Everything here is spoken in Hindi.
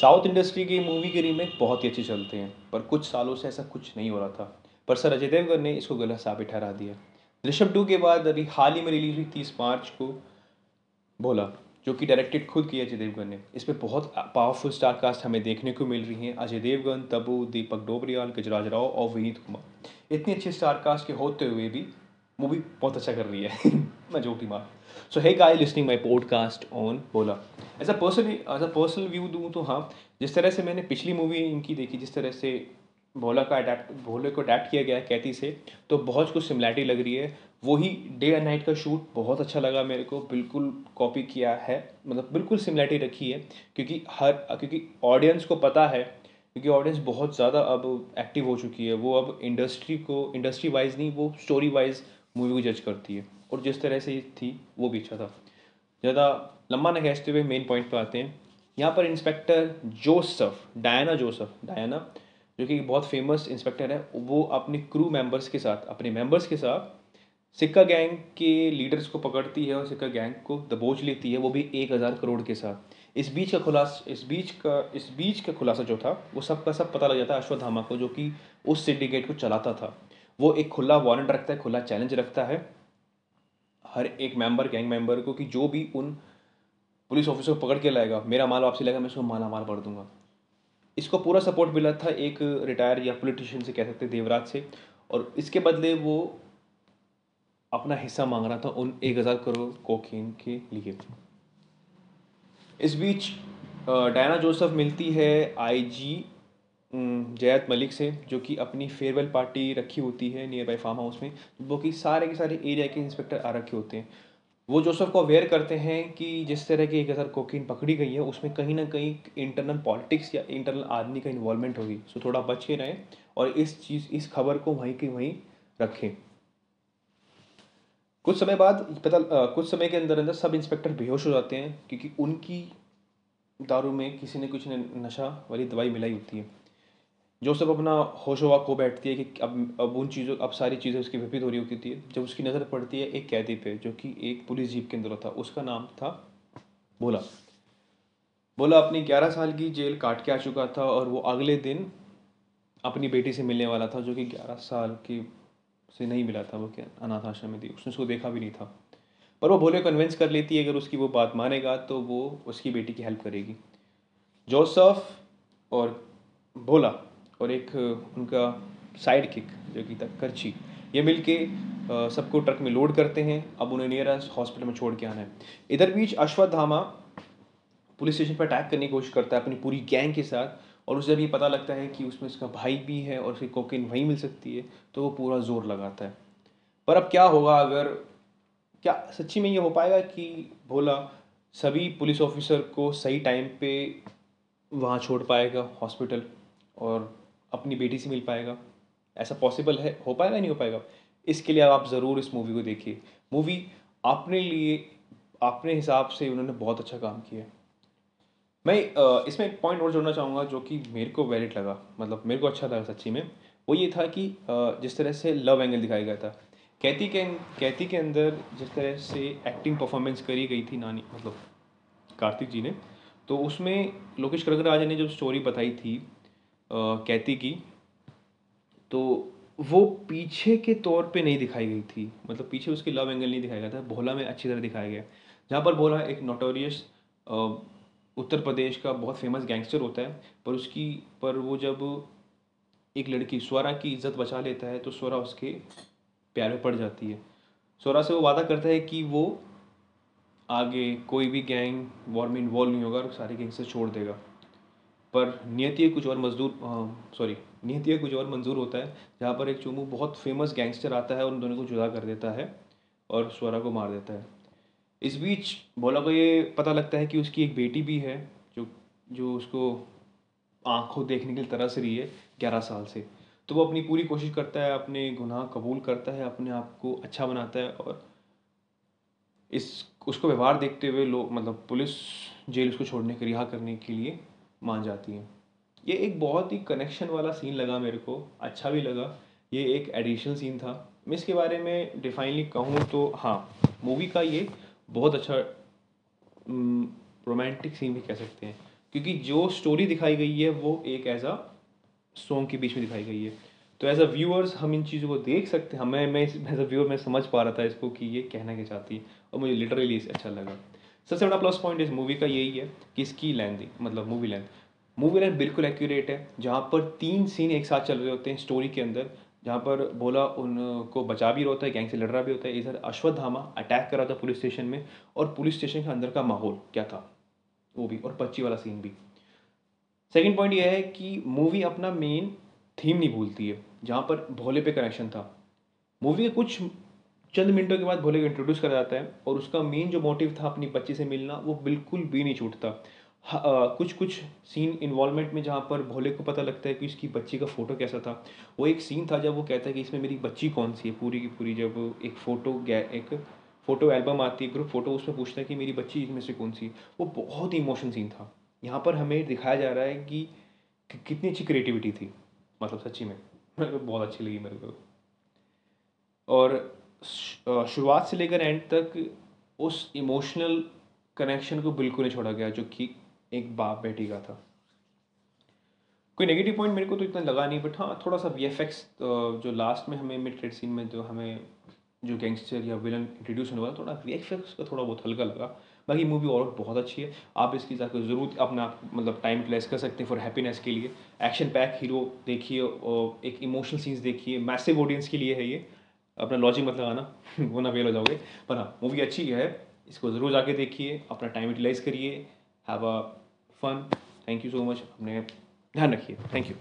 साउथ इंडस्ट्री की मूवी के रीमेक बहुत ही अच्छे चलते हैं, पर कुछ सालों से ऐसा कुछ नहीं हो रहा था। पर सर अजय देवगन ने इसको गलत साबित ठहरा दिया। ऋषभ टू के बाद अभी हाल ही में रिलीज़ हुई तीस मार्च को बोला, जो कि डायरेक्टेड खुद किया अजय देवगन ने। इस पर बहुत पावरफुल स्टार कास्ट हमें देखने को मिल रही हैं अजय देवगन, तबू, दीपक डोबरियाल, गजराज राव और विनीत कुमार। इतनी अच्छी स्टार कास्ट के होते हुए भी मूवी बहुत अच्छा कर रही है। मैं जो भी मार। सो है guy listening my podcast on बोला। As a person as a personal view दूँ तो हाँ जिस तरह से मैंने पिछली मूवी इनकी देखी, जिस तरह से भोला का अडेप्ट भोले को अडेप्ट किया गया है कैथी से तो बहुत कुछ सिमिलैरिटी लग रही है। वही डे एंड नाइट का शूट बहुत अच्छा लगा मेरे को। बिल्कुल कॉपी किया है। मतलब बिल्कुल सिमिलैरिटी रखी है, क्योंकि हर, क्योंकि ऑडियंस को पता है, क्योंकि ऑडियंस बहुत ज़्यादा अब एक्टिव हो चुकी है। वो अब इंडस्ट्री को इंडस्ट्री वाइज नहीं, वो स्टोरी वाइज मूवी को जज करती है। और जिस तरह से थी, वो भी अच्छा था। ज़्यादा लंबा न खींचते हुए मेन पॉइंट पर आते हैं। यहाँ पर inspector Joseph Diana Joseph Diana जो कि बहुत फ़ेमस इंस्पेक्टर है, वो अपने क्रू मेंबर्स के साथ, अपने मेंबर्स के साथ सिक्का गैंग के लीडर्स को पकड़ती है और सिक्का गैंग को दबोच लेती है, वो भी एक हज़ार करोड़ के साथ। इस बीच का खुलास, इस बीच का, इस बीच का खुलासा जो था, वो सब का सब पता लग जाता है अश्वत्थामा को, जो कि उस सिंडिकेट को चलाता था। वो एक खुला वारंट रखता है, खुला चैलेंज रखता है हर एक मेंबर गैंग मेंबर को कि जो भी उन पुलिस ऑफिसर को पकड़ के लाएगा, मेरा माल वापसी लाएगा मैं उसको माला माल भर दूँगा। इसको पूरा सपोर्ट मिला था एक रिटायर या पोलिटिशियन से कह सकते देवराज से और इसके बदले वो अपना हिस्सा मांग रहा था उन एक हज़ार करोड़ कोकीन के लिए। इस बीच डायना जोसफ मिलती है आईजी जयत मलिक से, जो कि अपनी फेयरवेल पार्टी रखी होती है नियर बाई फार्म हाउस में वो कि सारे के सारे एरिया के इंस्पेक्टर आ रखे होते हैं। वो जोसफ को अवेयर करते हैं कि जिस तरह की एक हज़ार कोकीन पकड़ी गई है, उसमें कहीं ना कहीं इंटरनल पॉलिटिक्स या इंटरनल आदमी का इन्वॉल्वमेंट होगी। सो थोड़ा बच के रहें और इस चीज़, इस खबर को वहीं के वहीं रखें। कुछ समय बाद पता कुछ समय के अंदर अंदर सब इंस्पेक्टर बेहोश हो जाते हैं, क्योंकि उनकी दारू में किसी ने कुछ नशा वाली दवाई मिलाई होती है। जो सब अपना होश हवा खो बैठती है कि अब अब उन चीज़ों, अब सारी चीज़ें उसकी विपरीत हो रही होती थी, जब उसकी नज़र पड़ती है एक कैदी पे, जो कि एक पुलिस जीप के अंदर था, उसका नाम था बोला बोला अपनी ग्यारह साल की जेल काट के आ चुका था और वो अगले दिन अपनी बेटी से मिलने वाला था, जो कि ग्यारह साल की से नहीं मिला था, वो क्या अनाथ आश्रम में थी। उसने उसको देखा भी नहीं था। पर वो भोले कन्विंस कर लेती है, अगर उसकी वो बात मानेगा तो वो उसकी बेटी की हेल्प करेगी। जोसफ और भोला और एक उनका साइड किक जो कि था करची ये मिल के सबको ट्रक में लोड करते हैं। अब उन्हें नियरेस्ट हॉस्पिटल में छोड़ के आना है। इधर बीच अश्वत्थामा पुलिस स्टेशन पर अटैक करने की कोशिश करता है अपनी पूरी गैंग के साथ। और उसे जब ये पता लगता है कि उसमें उसका भाई भी है और उसकी कोकिन वहीं मिल सकती है तो वो पूरा ज़ोर लगाता है। पर अब क्या होगा अगर, क्या सच्ची में ये हो पाएगा कि भोला सभी पुलिस ऑफिसर को सही टाइम पे वहाँ छोड़ पाएगा हॉस्पिटल और अपनी बेटी से मिल पाएगा। ऐसा पॉसिबल है? हो पाएगा? नहीं हो पाएगा? इसके लिए आप ज़रूर इस मूवी को देखिए। मूवी अपने लिए अपने हिसाब से उन्होंने बहुत अच्छा काम किया। है मैं इसमें एक पॉइंट और जोड़ना चाहूँगा जो कि मेरे को वैलिड लगा। मतलब मेरे को अच्छा लगा सच्ची में। वो ये था कि जिस तरह से लव एंगल दिखाया गया था। कैथी के कैथी के अंदर जिस तरह से एक्टिंग परफॉर्मेंस करी गई थी नानी मतलब कार्तिक जी ने तो उसमें लोकेश कनगराज ने जो स्टोरी बताई थी कैथी की तो वो पीछे के तौर पे नहीं दिखाई गई थी। मतलब पीछे उसकी लव एंगल नहीं दिखाया गया था, भोला में अच्छी तरह दिखाया गया। जहाँ पर भोला एक नोटोरियस उत्तर प्रदेश का बहुत फ़ेमस गैंगस्टर होता है, पर उसकी, पर वो जब एक लड़की, स्वरा की इज़्ज़त बचा लेता है तो स्वरा उसके प्यार में पड़ जाती है। स्वरा से वो वादा करता है कि वो आगे कोई भी गैंग वॉर में इन्वॉल्व नहीं होगा और सारे गैंगस्टर छोड़ देगा। पर नियति कुछ और मजदूर सॉरी नियति कुछ और मंजूर होता है, जहाँ पर एक चुमू बहुत फ़ेमस गैंगस्टर आता है और उन दोनों को जुदा कर देता है और स्वरा को मार देता है। इस बीच भोला को ये पता लगता है कि उसकी एक बेटी भी है, जो जो उसको आँखों देखने के लिए तरस रही है ग्यारह साल से। तो वो अपनी पूरी कोशिश करता है, अपने गुनाह कबूल करता है, अपने आप को अच्छा बनाता है और इस, उसको व्यवहार देखते हुए लोग मतलब पुलिस जेल उसको छोड़ने के रिहा करने के लिए मान जाती है। ये एक बहुत ही कनेक्शन वाला सीन लगा मेरे को अच्छा भी लगा। ये एक एडिशनल सीन था। मैं इसके बारे में डिफाइनली कहूँ तो हाँ मूवी का ये बहुत अच्छा रोमांटिक सीन भी कह सकते हैं। क्योंकि जो स्टोरी दिखाई गई है, वो एक एज अ सॉन्ग के बीच में दिखाई गई है। तो एज अ व्यूअर्स हम इन चीज़ों को देख सकते हैं। हमें, मैं एज अ व्यूअर मैं समझ पा रहा था इसको कि ये कहना क्या चाहती और मुझे लिटरली अच्छा लगा। सबसे बड़ा प्लस पॉइंट इस मूवी का यही है कि इसकी लेंथ मतलब मूवी लेंथ मूवी लाइन बिल्कुल एक्यूरेट है, जहाँ पर तीन सीन एक साथ चल रहे होते हैं स्टोरी के अंदर। जहाँ पर भोला उनको बचा भी होता है गैंग से लड़ रहा भी होता है। इधर अश्वत्थामा अटैक कर रहा था पुलिस स्टेशन में और पुलिस स्टेशन के अंदर का माहौल क्या था? वो भी, और पच्ची वाला सीन भी। सेकेंड पॉइंट यह है कि मूवी अपना मेन थीम नहीं भूलती है, जहाँ पर भोले पे कनेक्शन था। मूवी के कुछ चंद मिनटों के बाद भोले को इंट्रोड्यूस करा जाता है और उसका मेन जो मोटिव था अपनी बच्ची से मिलना, वो बिल्कुल भी नहीं छूटता। कुछ कुछ सीन इन्वॉल्वमेंट में जहाँ पर भोले को पता लगता है कि इसकी बच्ची का फ़ोटो कैसा था, वो एक सीन था जब वो कहता है कि इसमें मेरी बच्ची कौन सी है? पूरी की पूरी जब एक फ़ोटो एक फ़ोटो एल्बम आती है ग्रुप फ़ोटो उसमें पूछता है कि मेरी बच्ची इसमें से कौन सी वो बहुत ही इमोशन सीन था। यहाँ पर हमें दिखाया जा रहा है कि कितनी अच्छी क्रिएटिविटी थी मतलब सच्ची में। बहुत अच्छी लगी मेरे को। और शुरुआत से लेकर एंड तक उस इमोशनल कनेक्शन को बिल्कुल नहीं छोड़ा गया जो कि एक बाप बेटी का था। कोई नेगेटिव पॉइंट मेरे को तो इतना लगा नहीं बट हाँ थोड़ा सा वीएफएक्स जो लास्ट में हमें मिड सीन में जो हमें जो गैंगस्टर या विलन इंट्रोड्यूस होने वाला, थोड़ा वीएफएक्स का थोड़ा बहुत हल्का लगा। बाकी मूवी और बहुत अच्छी है। आप इसकी जाकर ज़रूर अपना मतलब टाइम प्लेस कर सकते हैं फॉर हैप्पीनेस के लिए। एक्शन पैक हीरो देखिए एक इमोशनल सीन्स देखिए। मैसिव ऑडियंस के लिए है ये। अपना लॉजिक मत लगाना वो ना फेल हो जाओगे। पर हाँ मूवी अच्छी है, इसको ज़रूर जाके देखिए, अपना टाइम यूटिलाइज़ करिए have a fun thank you so much अपने ध्यान रखिए थैंक यू